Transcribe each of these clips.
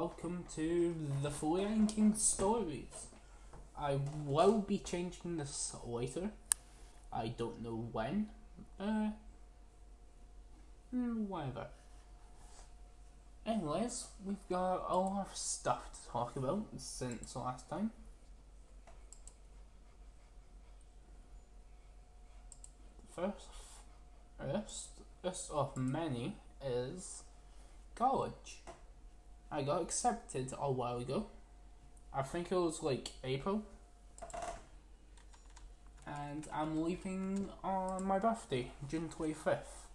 welcome to the Flooyankian Stories. I will be changing this later. I don't know when. Uh, hmm, whatever. Anyways, we've got a lot of stuff to talk about since last time. First, first, first of many is college. I got accepted a while ago. I think it was like April. And I'm leaving on my birthday, June 25th.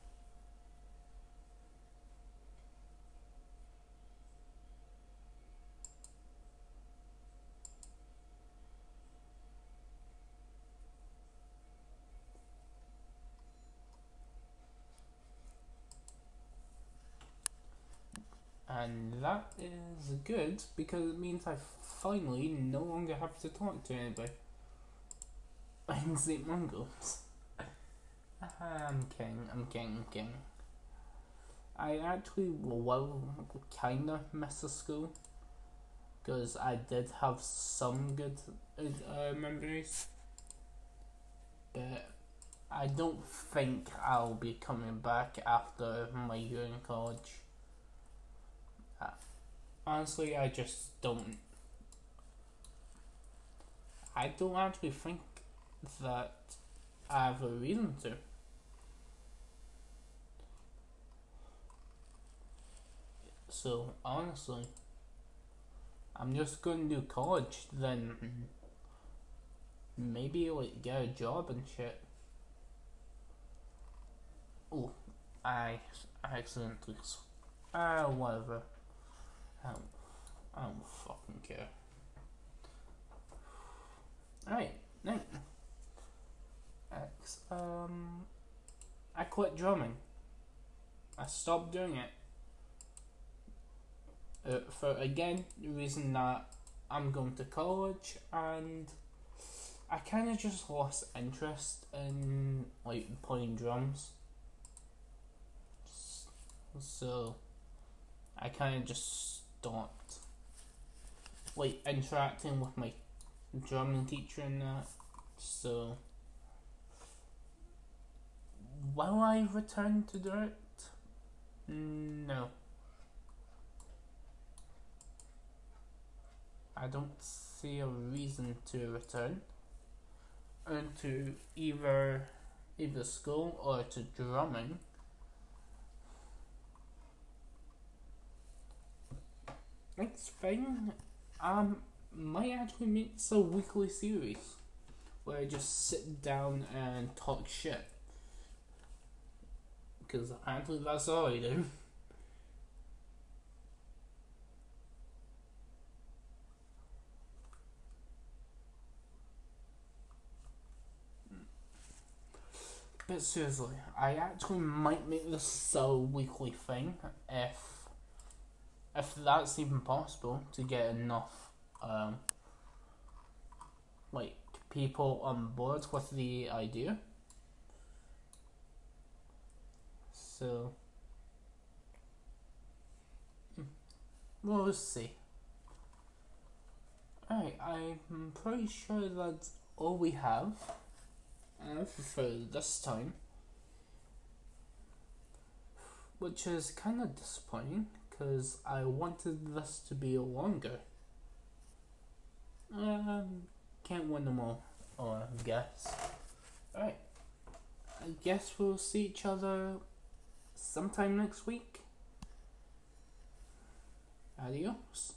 And that is good because it means I finally no longer have to talk to anybody. I'm St. Mungles. I'm king, I'm king, I'm king. I actually will kinda miss the school because I did have some good uh, memories, but I don't think I'll be coming back after my year in college honestly, I just don't. I don't actually think that I have a reason to. So honestly, I'm just going to do college, then maybe like get a job and shit. Oh, I accidentally. Ah, uh, whatever. I don't, I don't fucking care. Alright, now. X. Um, I quit drumming. I stopped doing it. Uh, for again, the reason that I'm going to college and I kind of just lost interest in like playing drums. So I kind of just stopped like interacting with my German teacher and that. So will I return to do it? No. I don't see a reason to return and to either either school or to drumming Next thing, um, might actually make a weekly series where I just sit down and talk shit. Because apparently that's all I do. But seriously, I actually might make this a weekly thing if if that's even possible to get enough um, like people on board with the idea. So we'll see. Alright, I'm pretty sure that's all we have uh, for this time. Which is kind of disappointing because I wanted this to be longer. Um, can't win them all, or I guess. Alright, I guess we'll see each other sometime next week. Adios.